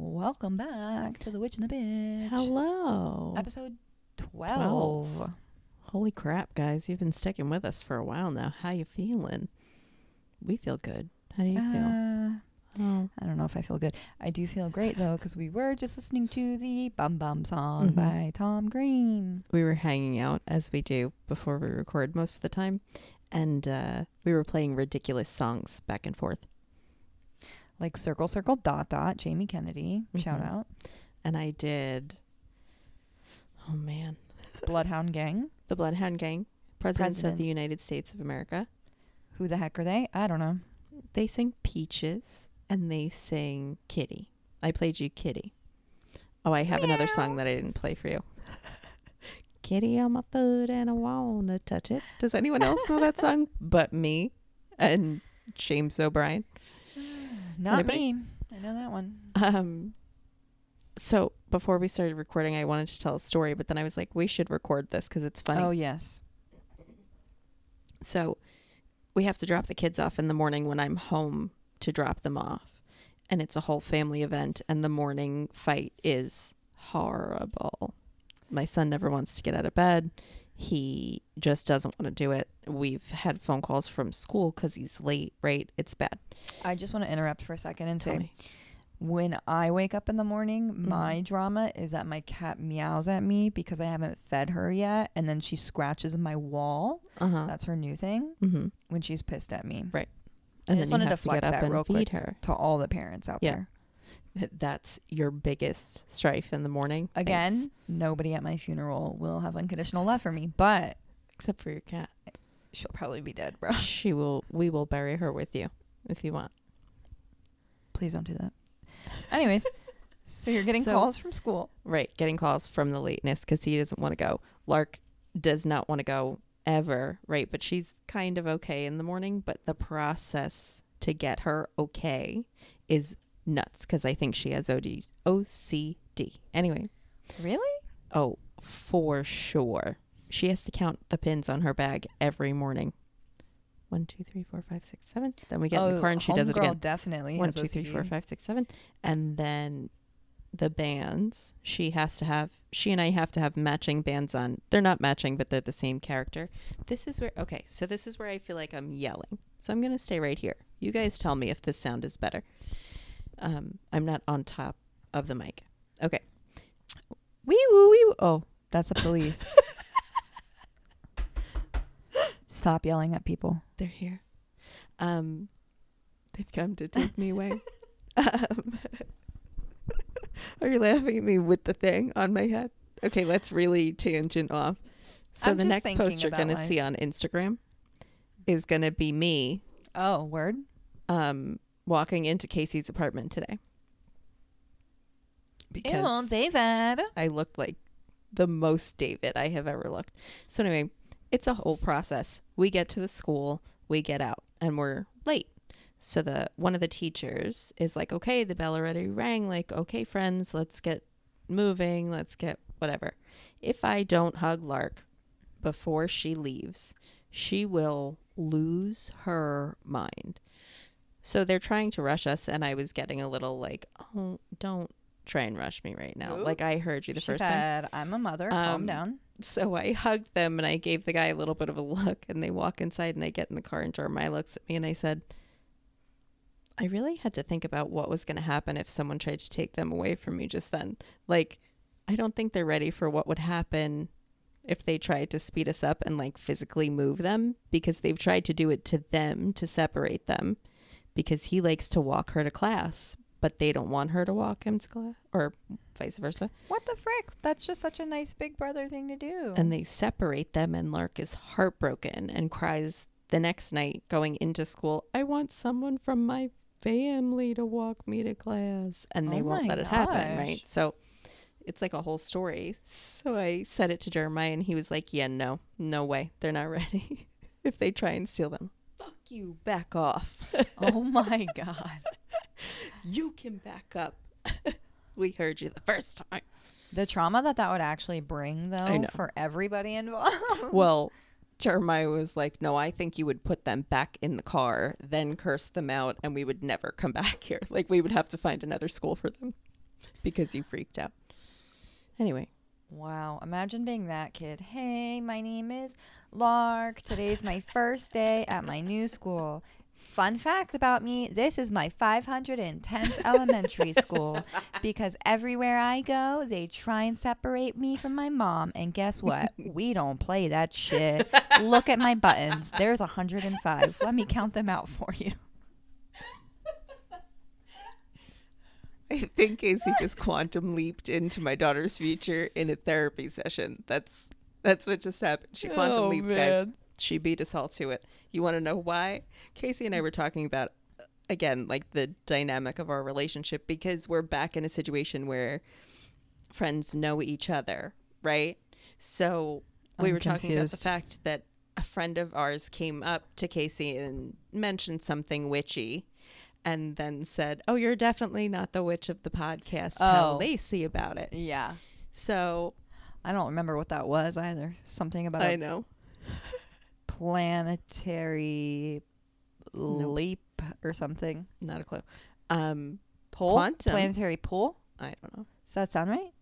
Welcome back to The Witch and the Bitch. Hello. Episode 12. Holy crap, guys. You've been sticking with us for a while now. How you feeling? We feel good. How do you feel? Uh, Oh. I don't know if I feel good. I do feel great though because we were just listening to the Bum Bum song Mhm. by Tom Green. We were hanging out as we do before we record most of the time. And uh, we were playing ridiculous songs back and forth. Like Circle Circle Dot Dot, Jamie Kennedy. Shout Mhm. out. And I did, oh man, Bloodhound Gang. The Bloodhound Gang, Presidents, of the United States of America. Who the heck are they? I don't know. They sing Peaches and they sing Kitty. I played you Kitty. Oh, I have another song that I didn't play for you. Kitty on my foot and I wanna touch it. Does anyone else know that song but me and James O'Brien? Not Anybody? me. I know that one. Um so before we started recording, I wanted to tell a story, but then I was like, we should record this because it's funny. Oh, yes. So we have to drop the kids off in the morning when I'm home to drop them off. And it's a whole family event, and the morning fight is horrible. My son never wants to get out of bed. He just doesn't want to do it. We've had phone calls from school because he's late, right? It's bad. I just want to interrupt for a second and Tell say me. when I wake up in the morning, Mhm. my drama is that my cat meows at me because I haven't fed her yet, and then she scratches my wall. Uh huh. That's her new thing Mm-hmm. when she's pissed at me. Right. And I just then wanted you to have to, flex get up that and real feed quick. her. To all the parents out Yeah. there. That's your biggest strife in the morning. Again, Thanks. nobody at my funeral will have unconditional love for me, but except for your cat. she'll probably be dead, bro. she will. We will bury her with you if you want. Please don't do that. Anyways, so you're getting So- calls from school. Right, getting calls from the lateness because he doesn't want to go. Lark does not want to go ever, right? But she's kind of okay in the morning. But the process to get her okay is nuts because I think she has OD, OCD. Anyway, Really? oh, for sure. She has to count the pins on her bag every morning. One, two, three, four, five, six, seven. Then we get in the car and she does it Oh, again. definitely One, two, three, four, OCD. five, six, seven, and then the bands. She has to have. She and I have to have matching bands on. They're not matching, but they're the same character. This is where. Okay, so this is where I feel like I'm yelling. So I'm gonna stay right here. You guys tell me if this sound is better. Um, I'm not on top of the mic. Okay. Wee woo wee woo. Oh, that's the police. Stop yelling at people. They're here. Um, they've come to take me away. Um, are you laughing at me with the thing on my head? Okay, let's really tangent off. So I'm the next post you're gonna life. see on Instagram is gonna be me Oh, word. um walking into Casey's apartment today. Because David. I looked like the most David I have ever looked. So anyway, it's a whole process. We get to the school, we get out, and we're late. So the one of the teachers is like, "Okay, the bell already rang. Like, okay, friends, let's get moving. Let's get whatever." If I don't hug Lark before she leaves, she will lose her mind. So they're trying to rush us, and I was getting a little like, "Oh, don't try and rush me right now." Like I heard you the she first time. said, "I'm a mother. Calm Um, down." So I hugged them and I gave the guy a little bit of a look and they walk inside and I get in the car and Jeremiah looks at me and I said, I really had to think about what was going to happen if someone tried to take them away from me just then. Like, I don't think they're ready for what would happen if they tried to speed us up and like physically move them because they've tried to do it to them to separate them because he likes to walk her to class, but they don't want her to walk him to class or vice versa. What the frick? That's just such a nice big brother thing to do. and they separate them and lark is heartbroken and cries the next night going into school i want someone from my family to walk me to class and they Oh won't let it happen right so it's like a whole story so i said it to jeremiah and he was like yeah no no way they're not ready if they try and steal them you back off oh my god. you can back up we heard you the first time The trauma that that would actually bring, though, for everybody involved. Well, Jeremiah was like, No, I think you would put them back in the car, then curse them out, and we would never come back here. Like, we would have to find another school for them. because you freaked out. Anyway, Wow. Imagine being that kid. Hey, my name is Lark. Today's my first day at my new school. Fun fact about me this is my 510th elementary school because everywhere I go, they try and separate me from my mom. And guess what? We don't play that shit. Look at my buttons. There's 105. Let me count them out for you. I think Casey just quantum leaped into my daughter's future in a therapy session. That's that's what just happened. She quantum Oh, leaped, guys. She beat us all to it. You want to know why? Casey and I were talking about uh, again like the dynamic of our relationship because we're back in a situation where friends know each other, right? So we I'm were talking about the fact that a friend of ours came up to Casey and mentioned something witchy and then said, Oh, you're definitely not the witch of the podcast. Tell Oh. Lacey about it. Yeah. So I don't remember what that was either. Something about I know. planetary leap or something. Not a clue. Um, Pole? Quantum. Planetary pole? I don't know. Does that sound right?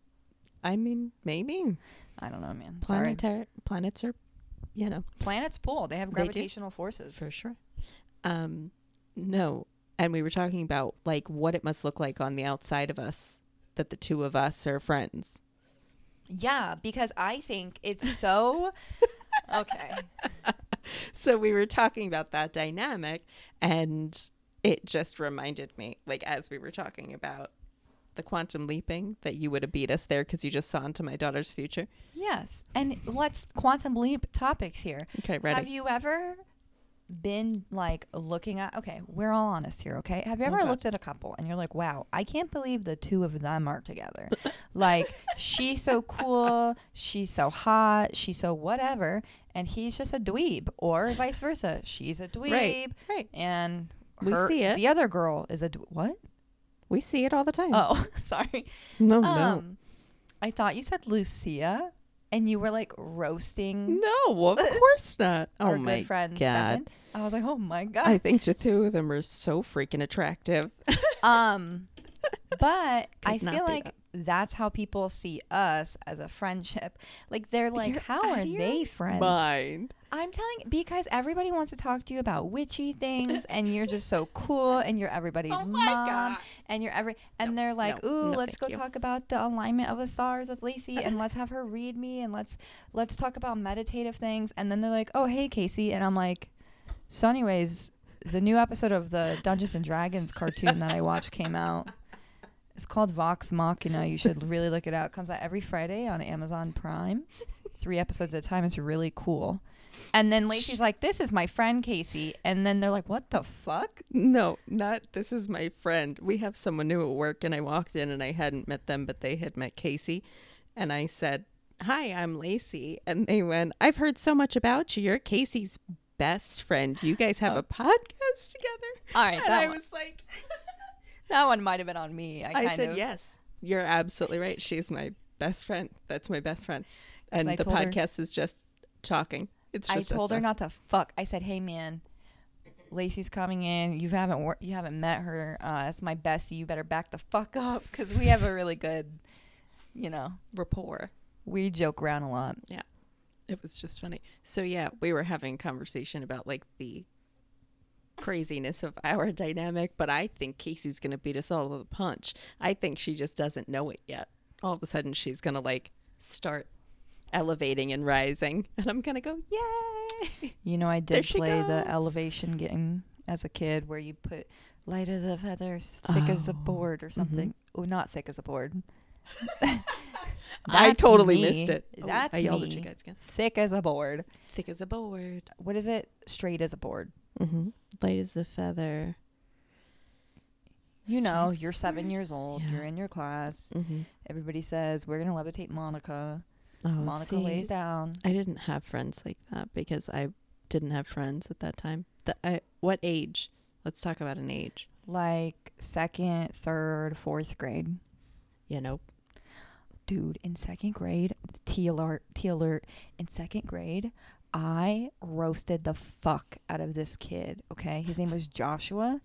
I mean, maybe I don't know, man. Sorry. planetary planets are, you know, Planets pull. They have They gravitational forces. for sure. Um, no, and we were talking about like what it must look like on the outside of us that the two of us are friends. Yeah, because I think it's so okay. So we were talking about that dynamic, and it just reminded me, like as we were talking about the quantum leaping, that you would have beat us there because you just saw into my daughter's future. Yes. And let's quantum leap topics here. Okay, ready? Have you ever been like looking at okay, we're all honest here, okay? Have you ever God. looked at a couple and you're like, wow, I can't believe the two of them are together. like she's so cool, she's so hot, she's so whatever, and he's just a dweeb, or vice versa. She's a dweeb, Right, right. and We see it. The other girl is a dw- what? We see it all the time. Oh, sorry. no, Um, I thought you said Lucia, and you were like roasting no, of course not. Oh our my good friend god! Stefan. I was like, oh my god. I think the two of them are so freaking attractive. um, but I feel like that. that's how people see us as a friendship. Like they're like, You're how are they friends? Mind. I'm telling because everybody wants to talk to you about witchy things, and you're just so cool, and you're everybody's Oh mom, God. and you're every, and they're like, no, ooh, no, let's go you. talk about the alignment of the stars with Lacey, and let's have her read me, and let's let's talk about meditative things, and then they're like, oh, hey, Casey, and I'm like, so anyways, the new episode of the Dungeons and Dragons cartoon that I watched came out. It's called Vox Machina. You should really look it out. It comes out every Friday on Amazon Prime. Three episodes at a time. It's really cool. And then Lacey's like, "This is my friend Casey," and then they're like, "What the fuck?" No, not this is my friend. We have someone new at work, and I walked in and I hadn't met them, but they had met Casey. And I said, Hi, I'm Lacey. And they went, I've heard so much about you. You're Casey's best friend. You guys have Oh. a podcast together. All right, and I one, was like, that one might have been on me. I, I, said, of, Yes, you're absolutely right. She's my best friend. That's my best friend. And the told her- podcast is just talking. It's I just us told her not to fuck. I said, "Hey, man." Lacey's coming in. You haven't wor- you haven't met her. Uh, that's my bestie. You better back the fuck up because we have a really good, you know, rapport. we joke around a lot. Yeah, it was just funny. So yeah, we were having a conversation about like the craziness of our dynamic, but I think Casey's gonna beat us all to the punch. I think she just doesn't know it yet. All of a sudden she's gonna like start elevating and rising. And I'm gonna go, Yay You know, I did play the elevation game as a kid where you put light as a feather, thick as a Oh, mm-hmm. board or something. Oh, not thick as a board. I totally me. missed it. Oh, That's I yelled me. at you guys again. Thick as a board. Thick as a board. What is it? Straight as a board. Mm-hmm. Light as the feather. You know, you're seven years old. Yeah. You're in your class. Mm-hmm. Everybody says we're gonna levitate Monica. Oh, Monica see, lays down. I didn't have friends like that because I didn't have friends at that time. The, I, what age? Let's talk about an age. like second, third, fourth grade. You know, Dude, in second grade, T alert, T alert. In second grade, I roasted the fuck out of this kid. Okay, his name was Joshua,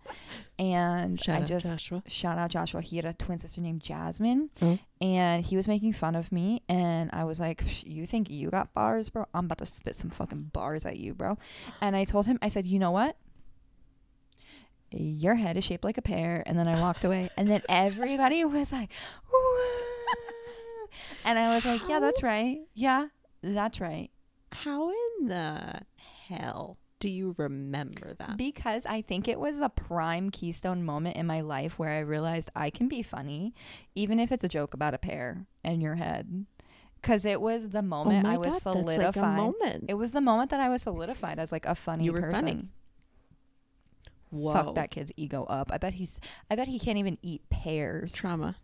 and Shout I just Joshua. shout out Joshua. He had a twin sister named Jasmine, Oh. and he was making fun of me. And I was like, "You think you got bars, bro? I'm about to spit some fucking bars at you, bro." And I told him, I said, "You know what? Your head is shaped like a pear." And then I walked away, and then everybody was like, "Whoa." and I was like, "Yeah, that's right. Yeah, that's right." How in the hell do you remember that? Because I think it was the prime keystone moment in my life where I realized I can be funny, even if it's a joke about a pear and your head. Because it was the oh moment my I was God, like solidified. a moment. It was the moment that I was solidified as like a funny You were person. funny. Whoa. Fuck that kid's ego up. I bet he's. I bet he can't even eat pears. Trauma.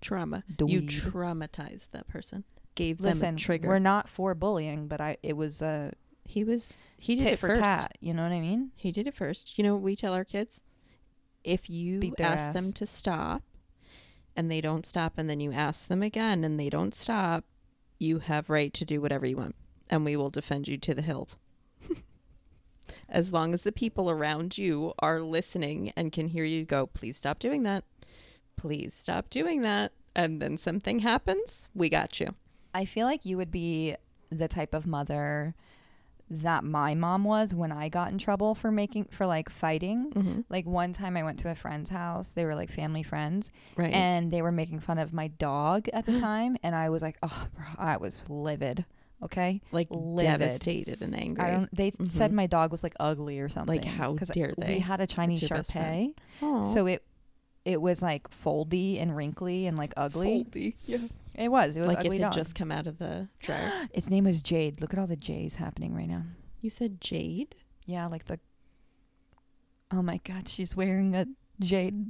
Trauma. You traumatized that person. Gave Listen, them a trigger. we're not for bullying, but I. It was a he was he did tit it for first. tat. You know what I mean? He did it first. You know what we tell our kids? If you Beat their ask them to stop and they don't stop and then you ask them again and they don't stop, you have right to do whatever you want and we will defend you to the hilt. as long as the people around you are listening and can hear you go, please stop doing that. Please stop doing that. And then something happens, we got you. I feel like you would be the type of mother that my mom was when I got in trouble for making for like fighting. Mm-hmm. Like one time I went to a friend's house. They were like family friends Right. and they were making fun of my dog at the time and I was like, "Oh, bro, I was livid." Okay? like livid. devastated and angry. They said Mhm. my dog was like ugly or something. Like how dare they? We had a Chinese Shar. Pei. So it it was like foldy and wrinkly and like ugly. Foldy. Yeah. It was. It was like ugly it had dog. just come out of the dryer. Its name was Jade. Look at all the J's happening right now. you said jade. Yeah, like the. Oh my God, she's wearing a jade.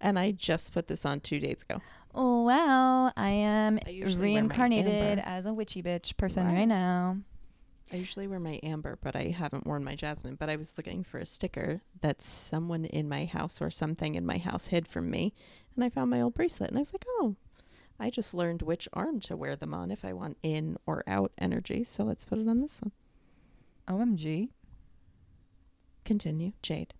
And I just put this on two days ago. Oh wow, I am I usually wear my reincarnated as a witchy bitch person Wow. right now. I usually wear my amber, but I haven't worn my jasmine. But I was looking for a sticker that someone in my house or something in my house hid from me. And I found my old bracelet. And I was like, oh, I just learned which arm to wear them on if I want in or out energy. So let's put it on this one. OMG. Continue. Jade.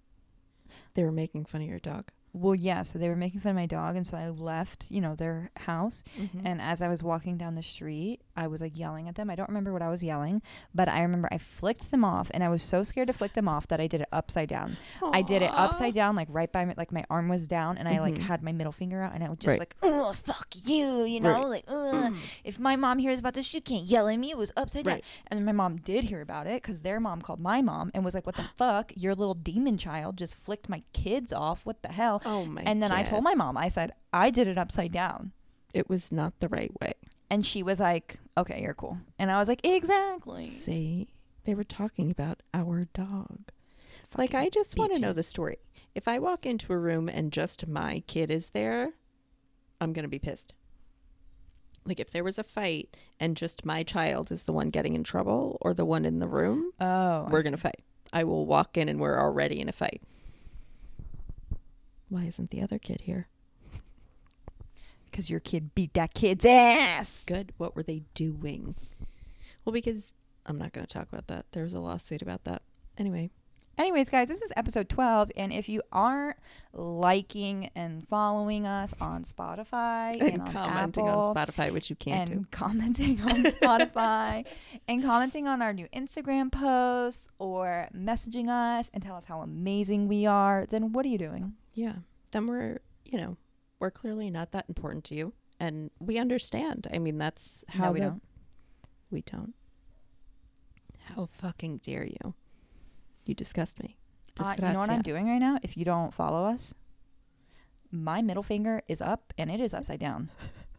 They were making fun of your dog. Well, yeah. So they were making fun of my dog, and so I left, you know, their house. Mm-hmm. And as I was walking down the street, I was like yelling at them. I don't remember what I was yelling, but I remember I flicked them off, and I was so scared to flick them off that I did it upside down. I did it upside down, like right by me, like my arm was down, and I like Mhm. had my middle finger out, and I was just Right. like, "Oh fuck you," you know, Right. like, Ugh. if my mom hears about this, she can't yell at me. It was upside down, and then my mom did hear about it because their mom called my mom and was like, "What the fuck? Your little demon child just flicked my kids off. What the hell?" Oh my and then I told my mom, I said, "I did it upside down." it was not the right way. And she was like, okay, you're cool. And I was like, exactly. See, they were talking about our dog. like, I just want to know the story. If I walk into a room and just my kid is there, I'm going to be pissed. Like, if there was a fight and just my child is the one getting in trouble or the one in the room, Oh, we're going to fight. I will walk in and we're already in a fight. Why isn't the other kid here? Because your kid beat that kid's ass. Good. What were they doing? Well, because I'm not going to talk about that. There was a lawsuit about that. Anyway, Anyways, guys, this is episode 12. And if you aren't liking and following us on Spotify and, and on commenting Apple, on Spotify, which you can't and do. commenting on Spotify and commenting on our new Instagram posts or messaging us and tell us how amazing we are, then what are you doing? Yeah. Then we're, you know, we're clearly not that important to you. And we understand. I mean, that's how no, we the- don't. We don't. How fucking dare you? You disgust me. Uh, you know what I'm doing right now? If you don't follow us, my middle finger is up and it is upside down.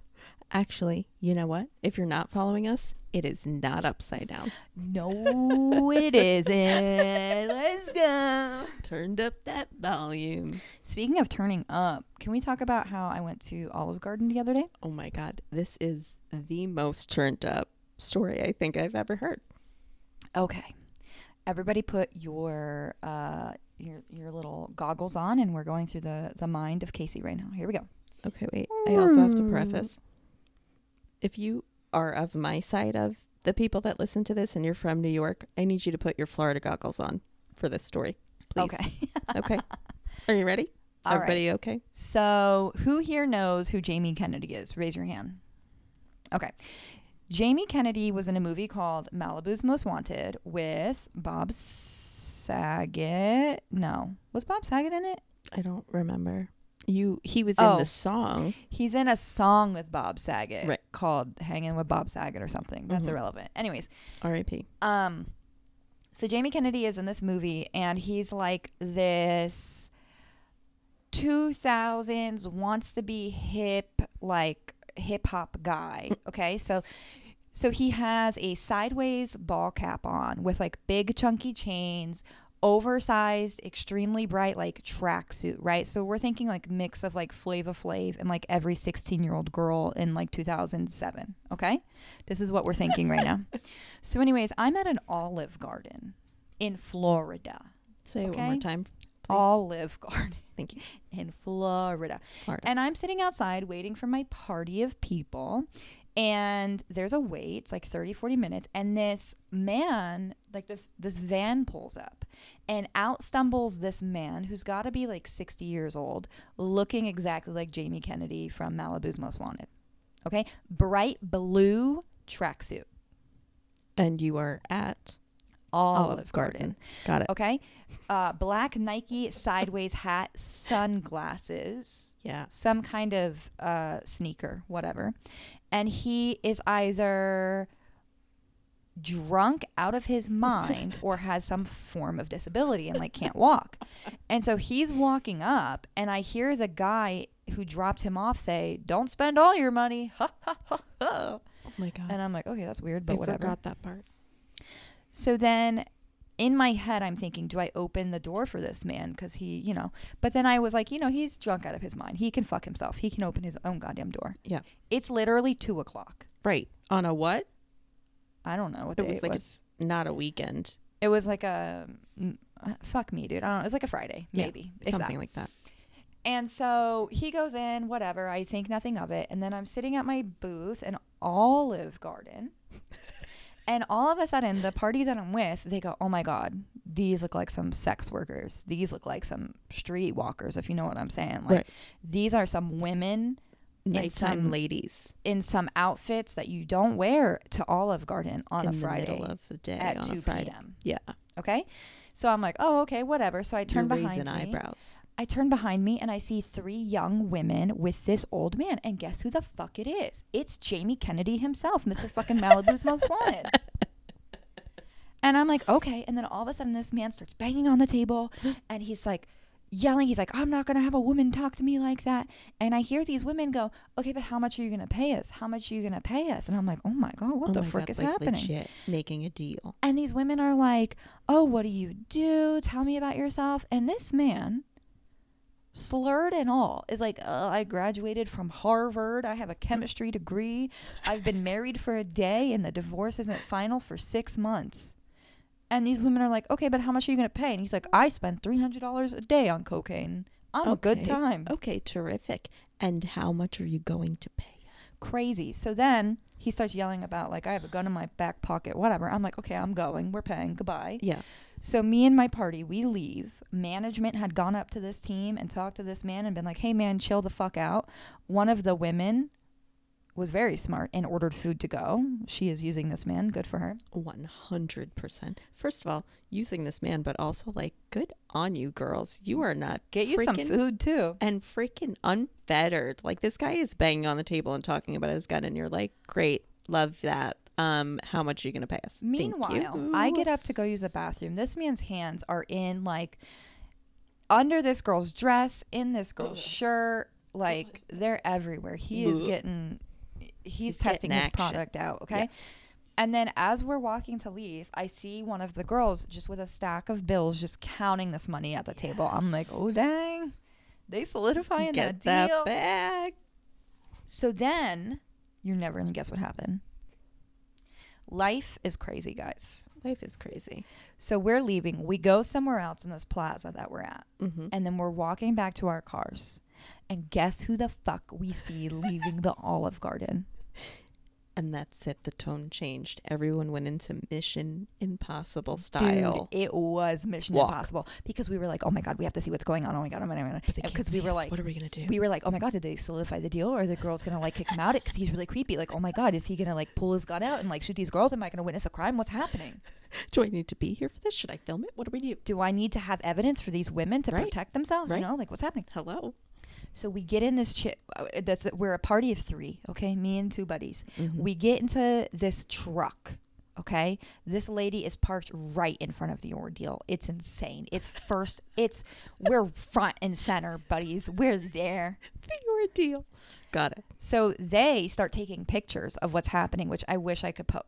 Actually, you know what? If you're not following us, it is not upside down. No, it isn't. Let's go. Turned up that volume. Speaking of turning up, can we talk about how I went to Olive Garden the other day? Oh my God. This is the most turned up story I think I've ever heard. Okay. Everybody put your uh your your little goggles on and we're going through the the mind of Casey right now. Here we go. Okay, wait. I also have to preface if you are of my side of the people that listen to this and you're from New York, I need you to put your Florida goggles on for this story, please. Okay. Okay. Are you ready? All right. Everybody okay? So, who here knows who Jamie Kennedy is? Raise your hand. Okay. Jamie Kennedy was in a movie called Malibu's Most Wanted with Bob Saget. No. Was Bob Saget in it? I don't remember. You he was in Oh. the song. He's in a song with Bob Saget Right. called Hanging with Bob Saget or something. That's Mhm. irrelevant. Anyways, R.I.P. Um, so Jamie Kennedy is in this movie, and he's like this 2000s wants to be hip, like hip hop guy. Okay, so so he has a sideways ball cap on with like big chunky chains. Oversized, extremely bright, like tracksuit, right? So we're thinking like mix of like Flava Flav and like every 16 year old girl in like 2007. Okay, this is what we're thinking right now. So, anyways, I'm at an Olive Garden in Florida. Say it one more time. Please. Olive Garden Thank you. in Florida. Florida. And I'm sitting outside waiting for my party of people. And there's a wait, it's like 30, 40 minutes. And this man, like this, this van pulls up. And out stumbles this man who's got to be like 60 years old, looking exactly like Jamie Kennedy from Malibu's Most Wanted. Okay? Bright blue tracksuit. and you are at Olive, Garden. Got it. Okay. Uh, black Nike sideways hat, sunglasses, Yeah. some kind of uh, sneaker, whatever. And he is either drunk out of his mind or has some form of disability and like can't walk. And so he's walking up and I hear the guy who dropped him off say, "Don't spend all your money." Ha ha ha ha. Oh my god. And I'm like, "Okay, that's weird, but I whatever." forgot that part. So then in my head, I'm thinking, do I open the door for this man? Because he, you know, but then I was like, you know, he's drunk out of his mind. He can fuck himself. He can open his own goddamn door. Yeah. It's literally two o'clock. Right. On a what? I don't know what It day was it like a- Not a weekend. it was like a, mm, uh, fuck me, dude. I don't know. It was like a Friday, Yeah, maybe. Something like that. And so he goes in, whatever. I think nothing of it. And then I'm sitting at my booth in Olive Garden. and all of a sudden, the party that I'm with, they go, oh my God, these look like some sex workers. These look like some street walkers, if you know what I'm saying. Like, Right. these are some women Nighttime some- ladies in some outfits that you don't wear to Olive Garden on in a the Friday middle of the day at on 2 a Friday. p.m. Yeah. Okay. So I'm like, oh, okay, whatever. So I turn You're behind me. eyebrows. I turn behind me and I see three young women with this old man. And guess who the fuck it is? It's Jamie Kennedy himself, Mr. fucking Malibu's Most Wanted. And I'm like, okay. And then all of a sudden, this man starts banging on the table and he's like, yelling. He's like, I'm not going to have a woman talk to me like that. And I hear these women go, okay, but how much are you going to pay us? How much are you going to pay us? And I'm like, oh my God, what oh the frick God, is like happening? legit making a deal. And these women are like, "Oh, what do you do? Tell me about yourself." And this man, slurred and all, is like, uh, "I graduated from Harvard. I have a chemistry degree. I've been married for a day, and the divorce isn't final for six months." And these women are like, "Okay, but how much are you gonna pay?" And he's like, "I spend three hundred dollars a day on cocaine. I'm a good time." Okay, terrific. And how much are you going to pay? crazy. So then he starts yelling about like I have a gun in my back pocket, whatever. I'm like, okay, I'm going. We're paying. Goodbye. Yeah. So me and my party, we leave. Management had gone up to this team and talked to this man and been like, "Hey man, chill the fuck out." One of the women was very smart and ordered food to go. She is using this man. Good for her. 100%. First of all, using this man, but also like, good on you, girls. You are not Get you some food too. and freaking unfettered. Like this guy is banging on the table and talking about his gun, and you're like, great, love that. Um, how much are you gonna pay us? Meanwhile. I get up to go use the bathroom. This man's hands are in like under this girl's dress, in this girl's shirt, like they're everywhere. He is getting he's, He's testing his action. product out, okay? Yes. And then as we're walking to leave, I see one of the girls just with a stack of bills just counting this money at the table. I'm like, "Oh dang. They solidifying Get that deal." bag. So then, you're never going to guess what happened. Life is crazy, guys. Life is crazy. So we're leaving. We go somewhere else in this plaza that we're at. Mm-hmm. And then we're walking back to our cars. And guess who the fuck we see leaving the Olive Garden? And that's it. The tone changed. Everyone went into Mission Impossible style. Dude, it was Mission Walk. Impossible because we were like, oh my god, we have to see what's going on. Oh my god, oh my god, oh because we were us. like, what are we gonna do? we were like, oh my god, did they solidify the deal, or are the girls gonna like kick him out? Because he's really creepy. Like, oh my god, is he gonna like pull his gun out and like shoot these girls? Am I gonna witness a crime? What's happening? do I need to be here for this? Should I film it? What do we do? Do I need to have evidence for these women to Right. protect themselves? Right. You know, like what's happening? Hello. So we get in this chi- uh, That's we're a party of three. Okay, me and two buddies. Mhm. We get into this truck. Okay, this lady is parked right in front of the ordeal. It's insane. It's first. It's we're front and center, buddies. We're there. the ordeal. Got it. So they start taking pictures of what's happening, which I wish I could post.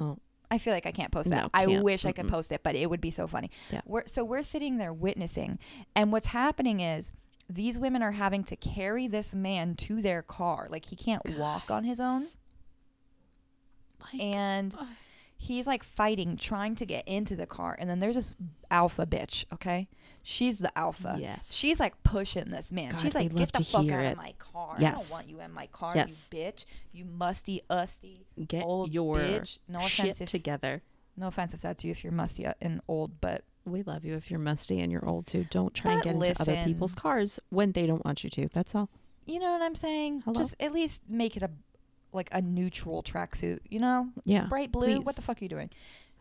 Oh, I feel like I can't post that. No, I can't. wish I could Mm-mm. post it, but it would be so funny. Yeah. We're, so we're sitting there witnessing, and what's happening is these women are having to carry this man to their car. Like he can't walk on his own, like and ugh. he's like fighting, trying to get into the car. And then there's this alpha bitch. Okay, she's the alpha. yes. She's like pushing this man. God, She's like, "Get the fuck out it. of my car! Yes. I don't want you in my car, Yes. you bitch! You musty, usty, get old your bitch." No shit offense if together. no offense if that's you if you're musty uh, and old, but We love you if you're musty and you're old too. Don't try and But get into other people's cars when they don't want you to. That's all. you know what I'm saying? Hello? Just at least make it a like a neutral tracksuit, you know? Yeah. Bright blue. What the fuck are you doing?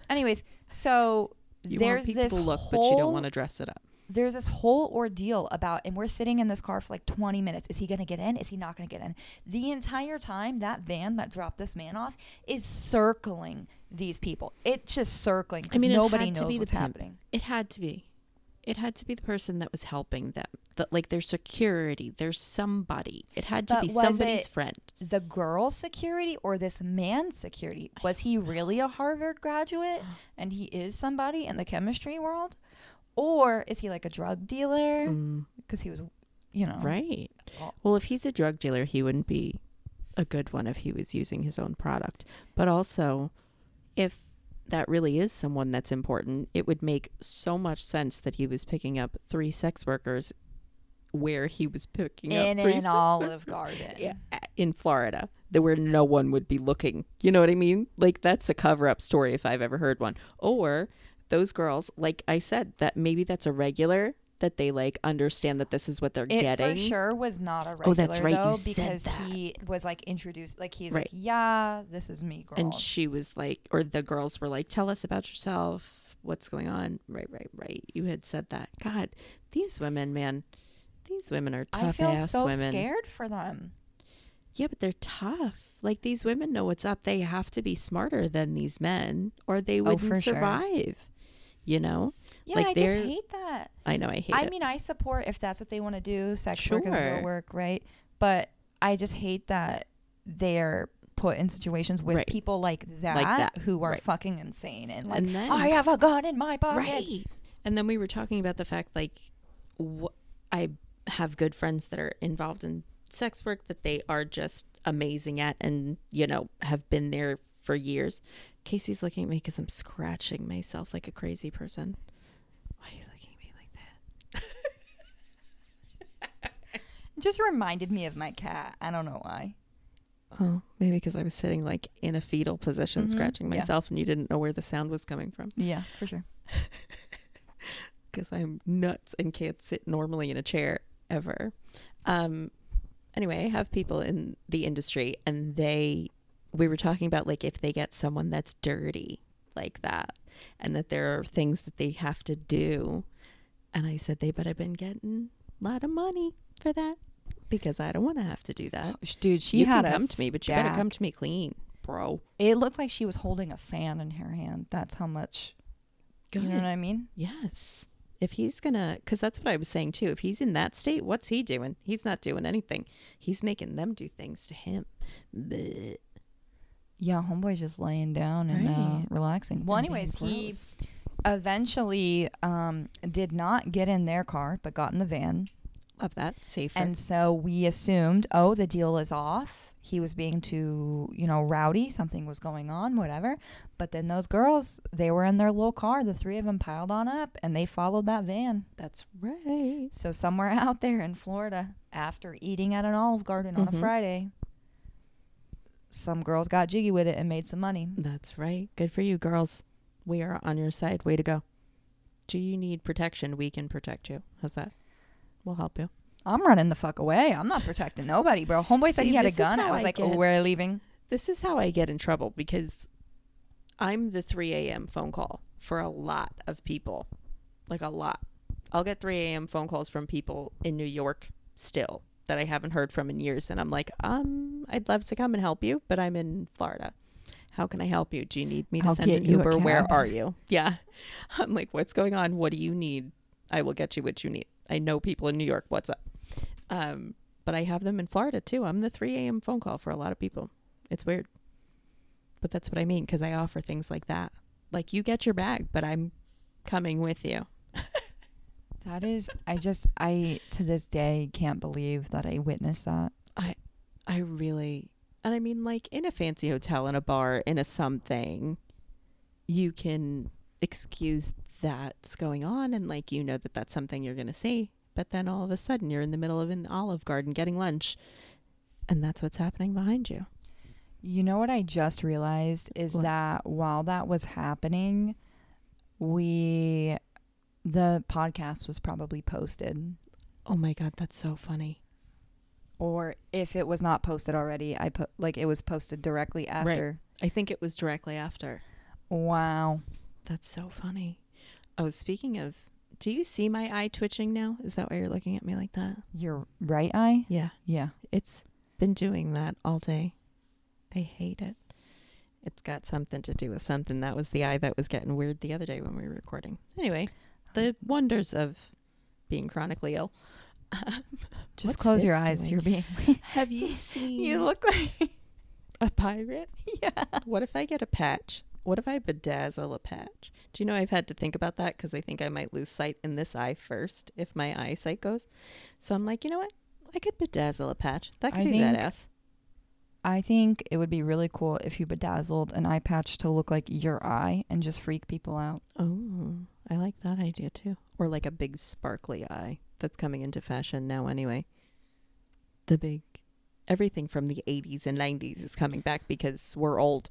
Anyways, so You there's this to look, whole, but you don't want to dress it up. There's this whole ordeal about, and we're sitting in this car for like 20 minutes. Is he going to get in? Is he not going to get in? The entire time, that van that dropped this man off is circling these people. It's just circling. I mean, nobody knows what's happening. It had to be. It had to be the person that was helping them. That like their security. There's somebody. It had to But be somebody's friend. the girl's security or this man's security? Was he really a Harvard graduate and he is somebody in the chemistry world? Or is he like a drug dealer? Mm, Because he was, you know. right. Oh. Well, if he's a drug dealer, he wouldn't be a good one if he was using his own product. But also, if that really is someone that's important, it would make so much sense that he was picking up three sex workers where he was picking In up an Olive. Garden. Yeah, in Florida, there where no one would be looking. You know what I mean? Like that's a cover-up story if I've ever heard one. Or those girls, like I said, that maybe that's a regular that they like understand that this is what they're It getting. for sure was not a regular Oh, that's right, you though, said because that. he was like introduced like he's Right. like, Yeah, this is me, girl. And she was like, or the girls were like, "Tell us about yourself. What's going on?" Right, right, right. You had said that. God, these women, man, these women are tough I feel so women. scared for them. Yeah, but they're tough. Like these women know what's up. They have to be smarter than these men, or they Oh, wouldn't survive. sure. You know? Yeah, Like, I just hate that. I know. I hate I it. mean, I support if that's what they want to do. Sex work is real work, right? But I just hate that they're put in situations with Right. people like that, that, who are right. fucking insane and like, and then I have a gun in my pocket. right. And then we were talking about the fact like wh- I have good friends that are involved in sex work that they are just amazing at and you know have been there for years. Casey's looking at me because I'm scratching myself like a crazy person. Why are you looking at me like that? It just reminded me of my cat. I don't know why. Oh, maybe because I was sitting like in a fetal position, Mhm, scratching yeah. myself, and you didn't know where the sound was coming from. Yeah, for sure. because I'm nuts and can't sit normally in a chair ever. Um, anyway, I have people in the industry, and they, we were talking about like if they get someone that's dirty like that, and that there are things that they have to do, and I said they better been getting a lot of money for that because I don't want to have to do that. Dude, she you had come to me, but you better come to me clean, bro. It looked like she was holding a fan in her hand. That's how much. Go You know what I mean? Yes. If he's gonna, because that's what I was saying too. If he's in that state, what's he doing? He's not doing anything. He's making them do things to him. Bleh. Yeah, homeboy's just laying down and uh, relaxing. Well, And anyways, he eventually um, did not get in their car, but got in the van. love that safer. And so we assumed, oh, the deal is off. He was being too, you know, rowdy. Something was going on, whatever. But then those girls, they were in their little car. The three of them piled on up and they followed that van. that's right. So somewhere out there in Florida, after eating at an Olive Garden on a Mhm. Friday, some girls got jiggy with it and made some money. That's right. Good for you, girls. We are on your side. Way to go. Do you need protection? We can protect you. How's that? We'll help you. I'm running the fuck away. I'm not protecting nobody, bro. Homeboy said he had a gun. I was I like, oh, we're leaving. This is how I get in trouble because I'm the 3 a.m. phone call for a lot of people. Like a lot. I'll get 3 a.m. phone calls from people in New York still that I haven't heard from in years. And I'm like, um, I'd love to come and help you, but I'm in Florida. How can I help you? Do you need me to I'll send an Uber? Where are you? Yeah. I'm like, what's going on? What do you need? I will get you what you need. I know people in New York. What's up? Um, but I have them in Florida too. I'm the 3 a.m. phone call for a lot of people. It's weird. But that's what I mean because I offer things like that. Like you get your bag, but I'm coming with you. That is, I just, I to this day can't believe that I witnessed that. I I really, and I mean, like in a fancy hotel, in a bar, in a something, you can excuse that's going on and like you know that that's something you're going to see. But then all of a sudden you're in the middle of an olive garden getting lunch and that's what's happening behind you. You know what I just realized is What? that while that was happening, we, the podcast was probably posted. Oh my God, that's so funny. Or if it was not posted already, I put, like, it was posted directly after. I think it was directly after. Wow. That's so funny. Oh, speaking of, do you see my eye twitching now? Is that why you're looking at me like that? Your right eye? Yeah. Yeah. It's been doing that all day. I hate it. It's got something to do with something. That was the eye that was getting weird the other day when we were recording. Anyway, the wonders of being chronically ill. Just What's close your eyes. doing? You're being. Have you seen you look like. a pirate? yeah. What if I get a patch? What if I bedazzle a patch? Do you know I've had to think about that because I think I might lose sight in this eye first if my eyesight goes. So I'm like, you know what? I could bedazzle a patch. That could I be think- badass. I think it would be really cool if you bedazzled an eye patch to look like your eye and just freak people out. Oh, I like that idea too. Or like a big sparkly eye that's coming into fashion now anyway. The big everything from the 80s and 90s is coming back because we're old.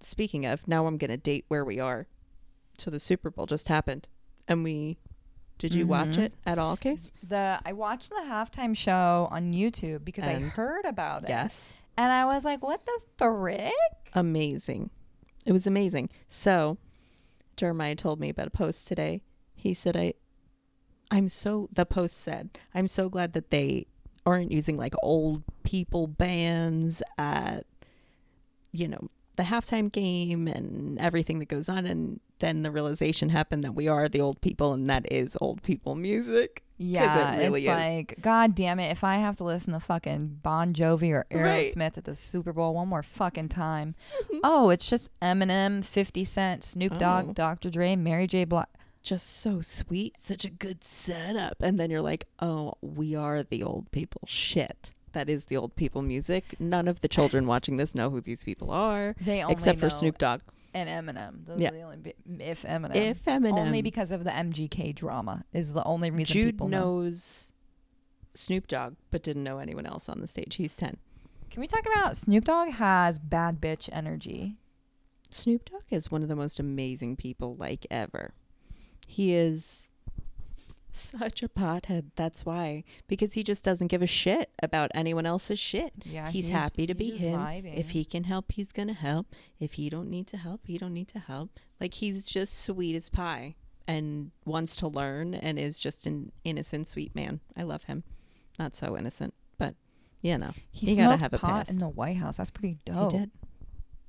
Speaking of, now I'm going to date where we are. So the Super Bowl just happened and we did you watch Mhm. it at all, Case? The I watched the halftime show on YouTube because I heard about it. Yes. And I was like, what the frick? amazing. It was amazing. So, Jeremiah told me about a post today. He said, "I, I'm so." The post said, "I'm so glad that they aren't using like old people bands at, you know, the halftime game and everything that goes on." And then the realization happened that we are the old people, and that is old people music. Yeah, really it's is. like, God damn it! If I have to listen to fucking Bon Jovi or Right. Aerosmith at the Super Bowl one more fucking time, mm-hmm. oh, it's just Eminem, Fifty Cent, Snoop Dogg, Oh. Dr. Dre, Mary J. Blige. Just so sweet, such a good setup. And then you're like, oh, we are the old people. Shit. That is the old people music. None of the children watching this know who these people are, They except for Snoop Dogg. And Eminem. Those Yeah. are the only bi- if Eminem. If Eminem, only because of the MGK drama is the only reason Jude people know. knows Snoop Dogg, but didn't know anyone else on the stage. He's 10. Can we talk about Snoop Dogg has bad bitch energy? Snoop Dogg is one of the most amazing people like ever. He is such a pothead. That's why. Because he just doesn't give a shit about anyone else's shit. Yeah, he's he- happy to be him. vibing. If he can help, he's gonna help. If he don't need to help, he don't need to help. Like he's just sweet as pie and wants to learn and is just an innocent, sweet man. I love him. Not so innocent, but you know, he you gotta have a pot past. in the White House. That's pretty dope. he did.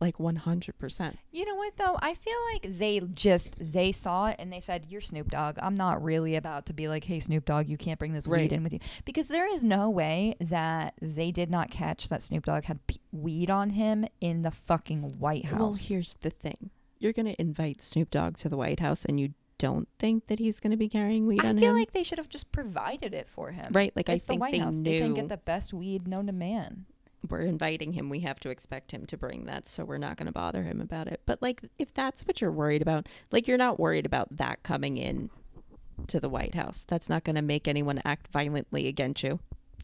Like one hundred percent. You know what though? I feel like they just they saw it and they said, "You're Snoop Dogg. I'm not really about to be like, hey Snoop Dogg, you can't bring this Right. weed in with you," because there is no way that they did not catch that Snoop Dogg had p- weed on him in the fucking White House. Well, here's the thing: you're gonna invite Snoop Dogg to the White House, and you don't think that he's gonna be carrying weed I on him. I feel like they should have just provided it for him. right? Like I It's the think White they House. They can get the best weed known to man. We're inviting him, we have to expect him to bring that, so we're not going to bother him about it. But like, if that's what you're worried about, like you're not worried about that coming in to the White House. That's not going to make anyone act violently against you,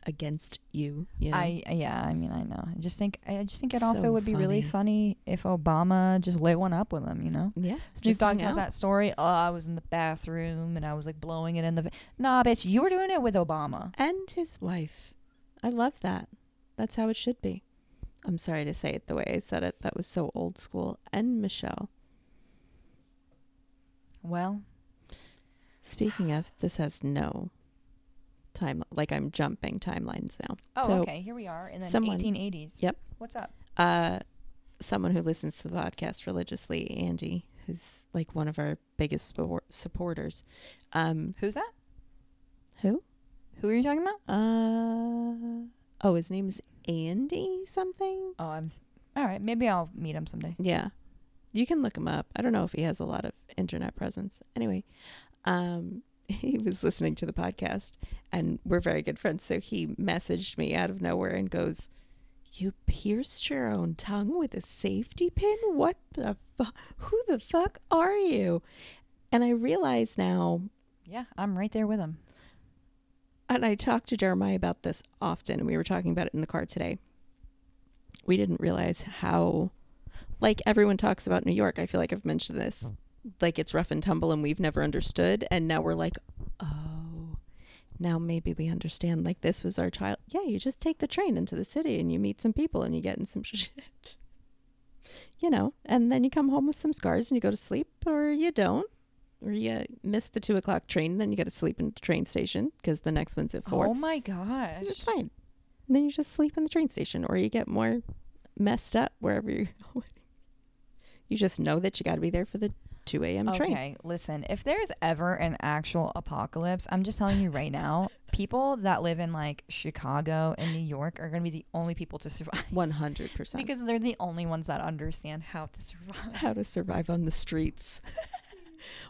against you. You know? I yeah, I mean I know. I just think I just think it So also would be really funny if Obama just lit one up with him, you know? yeah. Snoop Dogg tells that story. Oh, I was in the bathroom and I was like blowing it in the. Nah, bitch, you were doing it with Obama. and his wife. I love that. That's how it should be. I'm sorry to say it the way I said it. That was so old school. And Michelle. Well, Speaking of, this has no time. Like I'm jumping timelines now. oh, So, okay, here we are in the someone- 1880s. Yep. What's up? Uh, someone who listens to the podcast religiously, Andy, who's like one of our biggest support- supporters. Um, Who's that? who? Who are you talking about? Uh, oh, his name is Andy something. Oh, I'm. All right, maybe I'll meet him someday. Yeah. You can look him up. I don't know if he has a lot of internet presence. Anyway, um, he was listening to the podcast and we're very good friends. So he messaged me out of nowhere and goes, You pierced your own tongue with a safety pin? What the fuck? Who the fuck are you? And I realize now, Yeah, I'm right there with him. And I talk to Jeremiah about this often, we were talking about it in the car today. We didn't realize how, like everyone talks about New York. I feel like I've mentioned this, like it's rough and tumble, and we've never understood. And now we're like, oh, now maybe we understand. Like this was our child. Yeah, you just take the train into the city, and you meet some people, and you get in some shit. You know, and then you come home with some scars, and you go to sleep, or you don't. Or you miss the two o'clock train, then you got to sleep in the train station because the next one's at four. Oh my gosh. It's fine. And then you just sleep in the train station or you get more messed up wherever you're going. You just know that you got to be there for the 2 a.m. train. Okay, listen, if there's ever an actual apocalypse, I'm just telling you right now, people that live in like Chicago and New York are going to be the only people to survive 100%. because they're the only ones that understand how to survive. how to survive on the streets.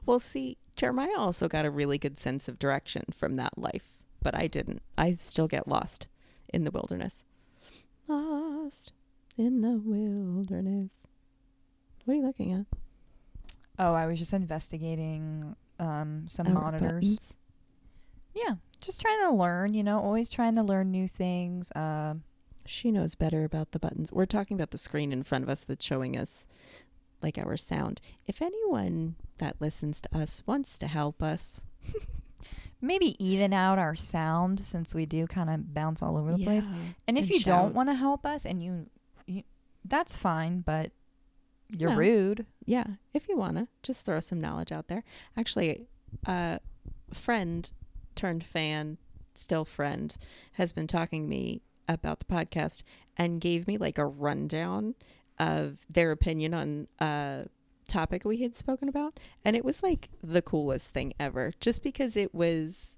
Well, see, Jeremiah also got a really good sense of direction from that life, but I didn't. I still get lost in the wilderness. Lost in the wilderness. What are you looking at? Oh, I was just investigating um, some Our monitors. buttons. Yeah, just trying to learn, you know, always trying to learn new things. Um, She knows better about the buttons. We're talking about the screen in front of us that's showing us like our sound. If anyone that listens to us wants to help us, maybe even out our sound since we do kind of bounce all over the place. And if And you shout. don't want to help us and you, you that's fine, but you're No. rude. Yeah, if you wanna, just throw some knowledge out there. Actually, a friend turned fan, still friend, has been talking to me about the podcast and gave me like a rundown of their opinion on a topic we had spoken about, and it was like the coolest thing ever. Just because it was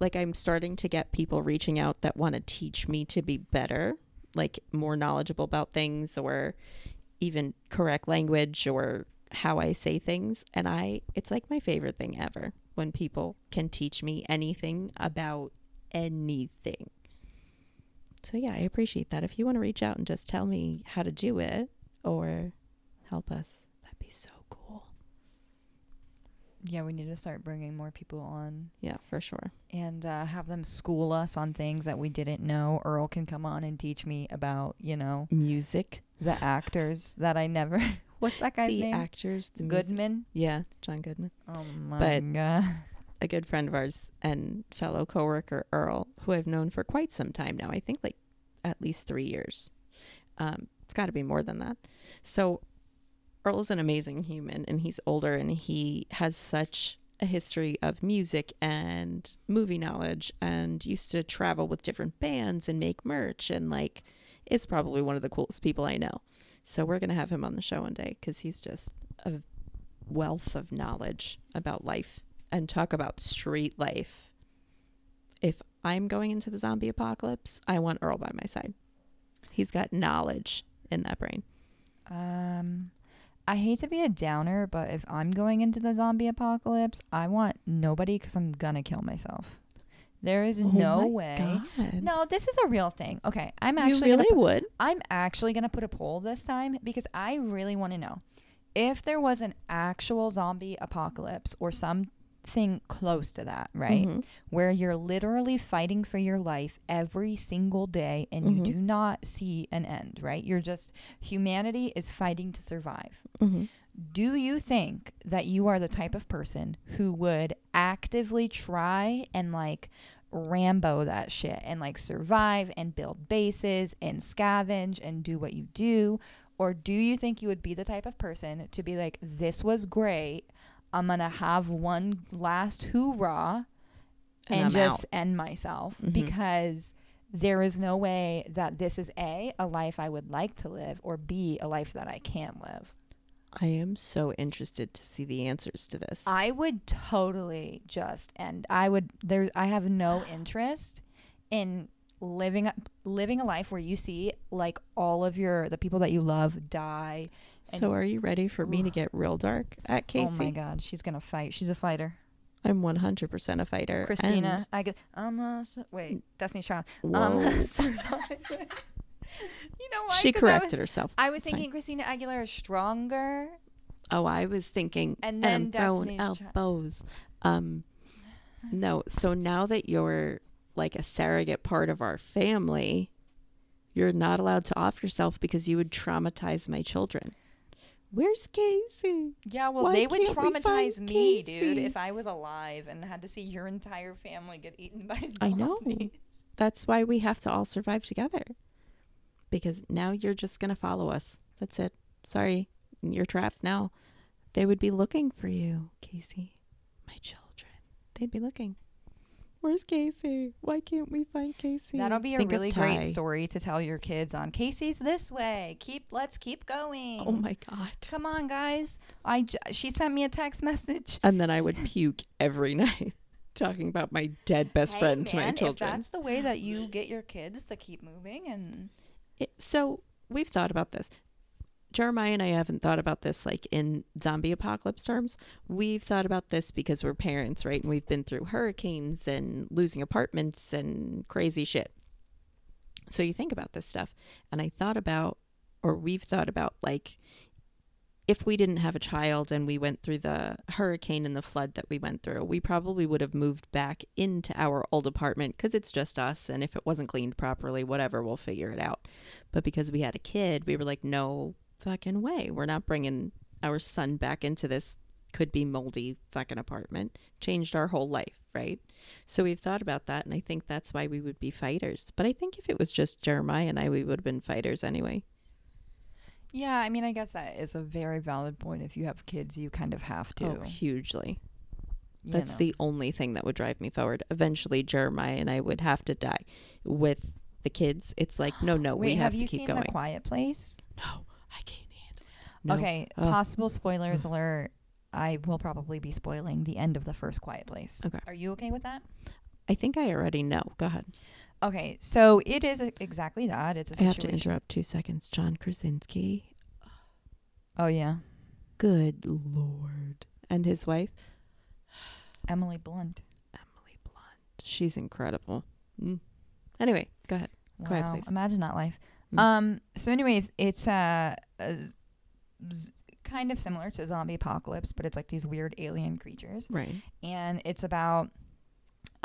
like I'm starting to get people reaching out that want to teach me to be better, like more knowledgeable about things or even correct language or how I say things. And I, it's like my favorite thing ever when people can teach me anything about anything. So, yeah, I appreciate that. If you want to reach out and just tell me how to do it or help us, that'd be so cool. Yeah, we need to start bringing more people on Yeah, for sure. and uh, have them school us on things that we didn't know. Earl can come on and teach me about, you know, Music. the actors that I never. What's that guy's the name? actors, the music. Goodman. Yeah, John Goodman. Oh my But- god. A good friend of ours and fellow coworker Earl, who I've known for quite some time now. I think like at least three years. Um, it's got to be more than that. So Earl's an amazing human, and he's older, and he has such a history of music and movie knowledge, and used to travel with different bands and make merch, and like is probably one of the coolest people I know. So we're gonna have him on the show one day because he's just a wealth of knowledge about life and talk about street life. If I'm going into the zombie apocalypse, I want Earl by my side. He's got knowledge in that brain. Um, I hate to be a downer, but if I'm going into the zombie apocalypse, I want nobody because I'm gonna kill myself. There is no Oh my way. God. No, this is a real thing. Okay, I'm you actually really gonna put, would. I'm actually gonna put a poll this time because I really want to know if there was an actual zombie apocalypse or some something close to that, right? Mhm. Where you're literally fighting for your life every single day and Mhm. you do not see an end, right? You're just, humanity is fighting to survive. Mhm. Do you think that you are the type of person who would actively try and like Rambo that shit and like survive and build bases and scavenge and do what you do? Or do you think you would be the type of person to be like, this was great. I'm to have one last hoorah And and, just out. end myself Mhm. because there is no way that this is A, a life I would like to live, or B, a life that I can live. I am so interested to see the answers to this. I would totally just and I would there I have no interest in living a- living a life where you see like all of your the people that you love die. So, are you ready for me to get real dark at Casey? Oh my god, she's going to fight. She's a fighter. I'm 100% a fighter. Christina, I get I'm a wait, Destiny's Child. I'm a survivor. you know why? she 'Cause I was- corrected herself. I was It's fine. thinking Christina Aguilera is stronger. Oh, I was thinking, And then throwing Child. elbows. Um, no. So now that you're like a surrogate part of our family, you're not allowed to off yourself because you would traumatize my children. Where's Casey? Yeah, well, Why they would can't we find traumatize me, dude, if I was alive and had to see your entire family get eaten by zombies. I know. That's why we have to all survive together. Because now you're just gonna follow us. That's it. Sorry, you're trapped now. They would be looking for you, Casey. My children. They'd be looking. Where's Casey? Why can't we find Casey? That'll be a Think really great story to tell your kids on Casey's this way. Keep let's keep going. Oh my god. Come on, guys. I j- she sent me a text message. And then I would puke every night talking about my dead best Hey, friend to my man, If children. that's the way that you get your kids to keep moving and It, so we've thought about this. Jeremiah and I haven't thought about this like in zombie apocalypse terms. We've thought about this because we're parents, right? And we've been through hurricanes and losing apartments and crazy shit. So you think about this stuff. And I thought about, or we've thought about, like, if we didn't have a child and we went through the hurricane and the flood that we went through, we probably would have moved back into our old apartment because it's just us. And if it wasn't cleaned properly, whatever, we'll figure it out. But because we had a kid, we were like, no fucking way. We're not bringing our son back into this could be moldy fucking apartment. Changed our whole life, right? So we've thought about that. And I think that's why we would be fighters. But I think if it was just Jeremiah and I, we would have been fighters anyway. Yeah, I mean, I guess that is a very valid point. If you have kids, you kind of have to. Oh, hugely. you That's know. the only thing that would drive me forward. Eventually, Jeremiah and I would have to die. With the kids, it's like, no, no, Wait, we have, have you to keep seen going. Quiet Place? no, I can't handle it. No. Okay, Ugh. possible spoilers alert. I will probably be spoiling the end of the first Quiet Place. Okay. Are you okay with that? I think I already know. Go ahead. Okay, so it is exactly that. It's a I situation. have to interrupt two seconds. John Krasinski. Oh yeah, Good lord. And his wife, Emily Blunt. Emily Blunt. She's incredible. Mm. Anyway, go ahead. Quiet wow, Place. imagine that life. Mm. Um. So, anyways, it's uh, a z- z- kind of similar to zombie apocalypse, but it's like these weird alien creatures. Right. and it's about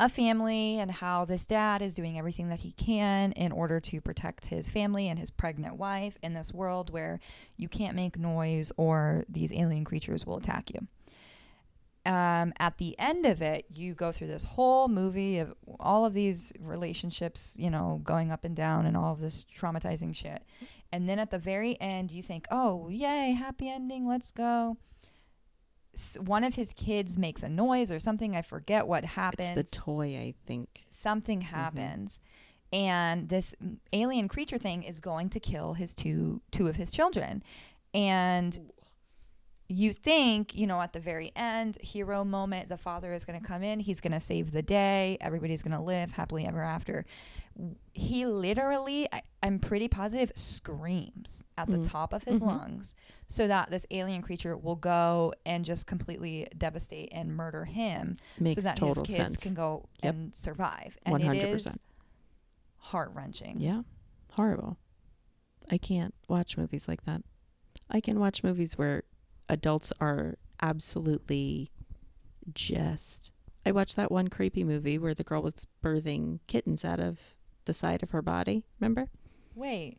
a family and how this dad is doing everything that he can in order to protect his family and his pregnant wife in this world where you can't make noise or these alien creatures will attack you. Um, at the end of it, you go through this whole movie of all of these relationships, you know, going up and down and all of this traumatizing shit. And then at the very end, you think, oh, yay, happy ending, let's go s- one of his kids makes a noise or something. I forget what happens. It's the toy, I think. something happens, and this alien creature thing is going to kill his two two of his children, and you think you know at the very end hero moment the father is going to come in he's going to save the day everybody's going to live happily ever after he literally I, i'm pretty positive screams at the Mm. top of his Mhm. lungs so that this alien creature will go and just completely devastate and murder him Makes so that total his kids sense. can go Yep. and survive and One hundred is percent. heart-wrenching Yeah. Horrible. I can't watch movies like that. I can watch movies where adults are absolutely just. I watched that one creepy movie where the girl was birthing kittens out of the side of her body. Remember? Wait,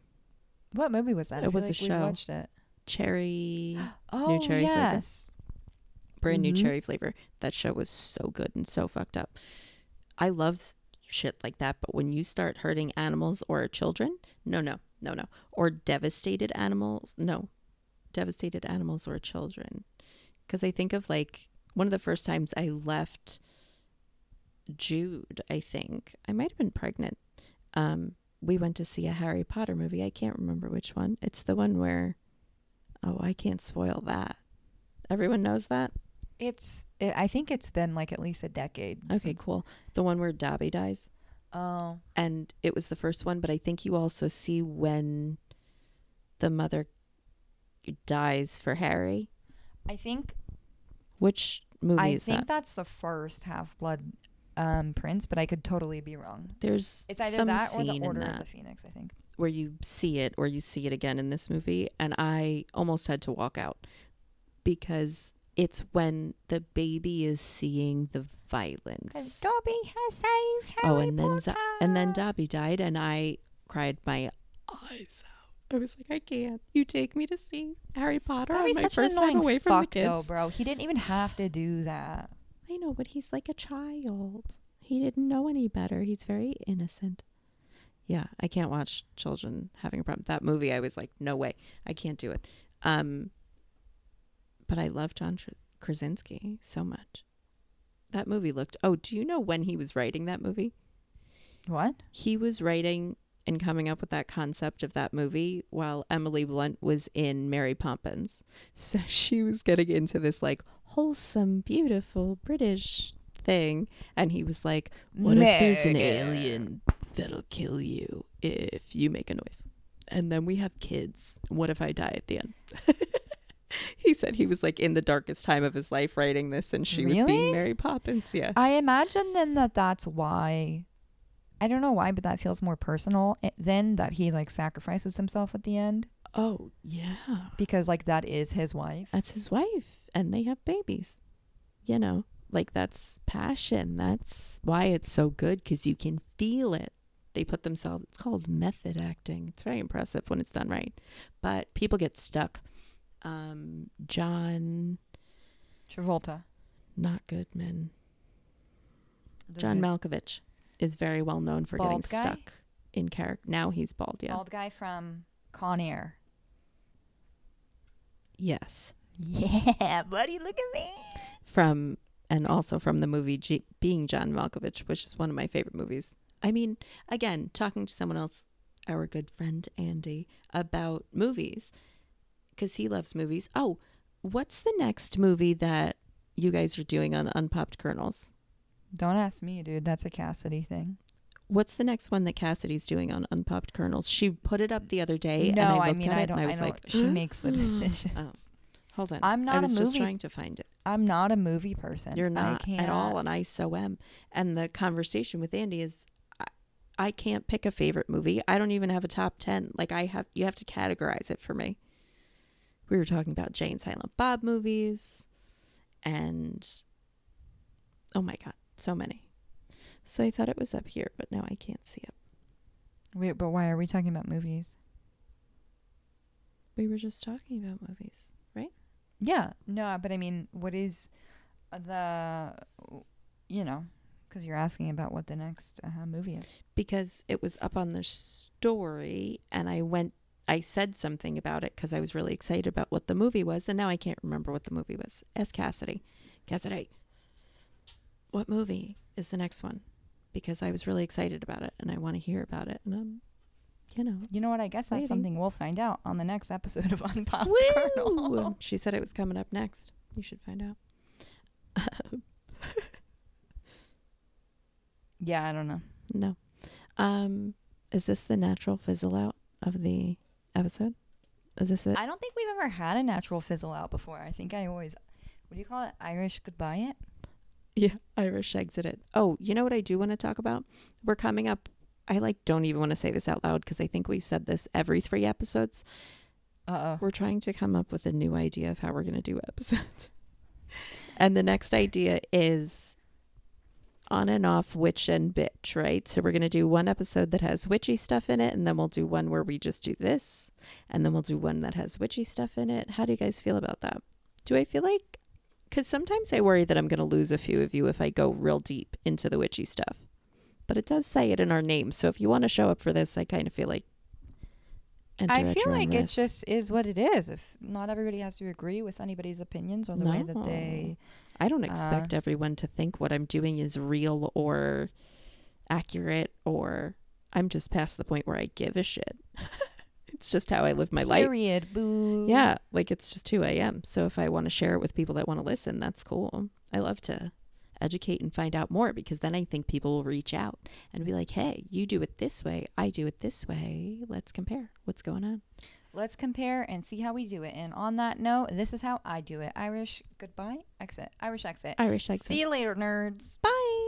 what movie was that? It was a like we show. watched it. Cherry, Oh cherry flavor. yes. brand new Mhm. cherry flavor. That show was so good and so fucked up. I love shit like that, but when you start hurting animals or children, no, no, no, no. Or devastated animals, no. Devastated animals or children. Because I think of like one of the first times I left Jude, I think. I might have been pregnant. Um, we went to see a Harry Potter movie. I can't remember which one. It's the one where, oh, I can't spoil that. Everyone knows that? It's. It, I think it's been like at least a decade. Okay, since- cool. The one where Dobby dies. Oh, And it was the first one, but I think you also see when the mother dies for Harry. I think. Which movie I is think that? that's the first Half Blood um, Prince, but I could totally be wrong. There's It's either some that or scene the Order of that the Phoenix. I think. where you see it or you see it again in this movie, and I almost had to walk out because it's when the baby is seeing the violence. Dobby has saved Harry Oh, and then and then Dobby died, and I cried my eyes out. I was like, I can't. You take me to see Harry Potter on my first time away from the fuck, though, bro. He didn't even have to do that. I know, but he's like a child. He didn't know any better. He's very innocent. Yeah, I can't watch children having a problem. That movie, I was like, no way, I can't do it. Um, but I love John Tr- Krasinski so much. That movie looked. Oh, do you know when he was writing that movie? What? he was writing and coming up with that concept of that movie while Emily Blunt was in Mary Poppins. So she was getting into this like wholesome, beautiful British thing. And he was like, What if there's an alien that'll kill you if you make a noise? And then we have kids. What if I die at the end? he said he was like in the darkest time of his life writing this and she was being Mary Poppins. Yeah. I imagine then that that's why. I don't know why, but that feels more personal than that he like sacrifices himself at the end. Oh, yeah. because like that is his wife. that's his wife and they have babies. You know like that's passion. That's why it's so good because you can feel it. They put themselves it's called method acting. It's very impressive when it's done right. But people get stuck. Um john Travolta. not goodman. Does john it- malkovich is very well known for getting guy? stuck in character now he's bald yeah Bald guy from Con Air. yes Yeah, buddy, look at me. from and also from the movie G- Being John Malkovich, which is one of my favorite movies. I mean, again, talking to someone else, our good friend Andy, about movies because he loves movies. Oh, what's the next movie that you guys are doing on Unpopped Kernels? Don't ask me, dude. That's a Cassidy thing. What's the next one that Cassidy's doing on Unpopped Kernels? She put it up the other day, no, and I I, looked mean at I it, don't. and I I was don't. like, she makes the decision. oh, hold on. I'm not I a was just movie- trying to find it. I'm not a movie person. You're not at all, and I so am. And the conversation with Andy is, I, I can't pick a favorite movie. I don't even have a top ten. Like I have, you have to categorize it for me. We were talking about Jay and Silent Bob movies, and oh my god, so many. So I thought it was up here, but now I can't see it. Wait, but why are we talking about movies? We were just talking about movies, right? Yeah, no, but I mean, what is the, you know, because you're asking about what the next uh, movie is. because it was up on the story and I went I said something about it because I was really excited about what the movie was and now I can't remember what the movie was. Ask Cassidy. Cassidy. What movie is the next one? Because I was really excited about it and I want to hear about it and I'm you know. You know what? I guess that's something we'll find out on the next episode of Unpopped Woo! Kernel. She said it was coming up next. You should find out. yeah, I don't know. no. Um is this the natural fizzle out of the episode? Is this it? I don't think we've ever had a natural fizzle out before. I think I always, what do you call it? Irish goodbye it? Yeah, Irish exited. Oh, you know what I do want to talk about? We're coming up. I like don't even want to say this out loud because I think we've said this every three episodes. Uh oh. We're trying to come up with a new idea of how we're going to do episodes. And the next idea is on and off witch and bitch, right? So we're going to do one episode that has witchy stuff in it, and then we'll do one where we just do this, and then we'll do one that has witchy stuff in it. How do you guys feel about that? Do I feel like, because sometimes I worry that I'm going to lose a few of you if I go real deep into the witchy stuff. But it does say it in our name. So if you want to show up for this, I kind of feel like. I feel like it just is what it is. If not everybody has to agree with anybody's opinions or the way that they. I don't Uh, expect everyone to think what I'm doing is real or accurate or I'm just past the point where I give a shit. it's just how I live my life. Period. Boo. Yeah, like it's just who I am. So if I want to share it with people that want to listen, that's cool. I love to educate and find out more because then I think people will reach out and be like, "Hey, you do it this way, I do it this way. Let's compare. What's going on?" Let's compare and see how we do it. And on that note, this is how I do it. Irish goodbye, exit. Irish exit. Irish exit. See you later, nerds. Bye.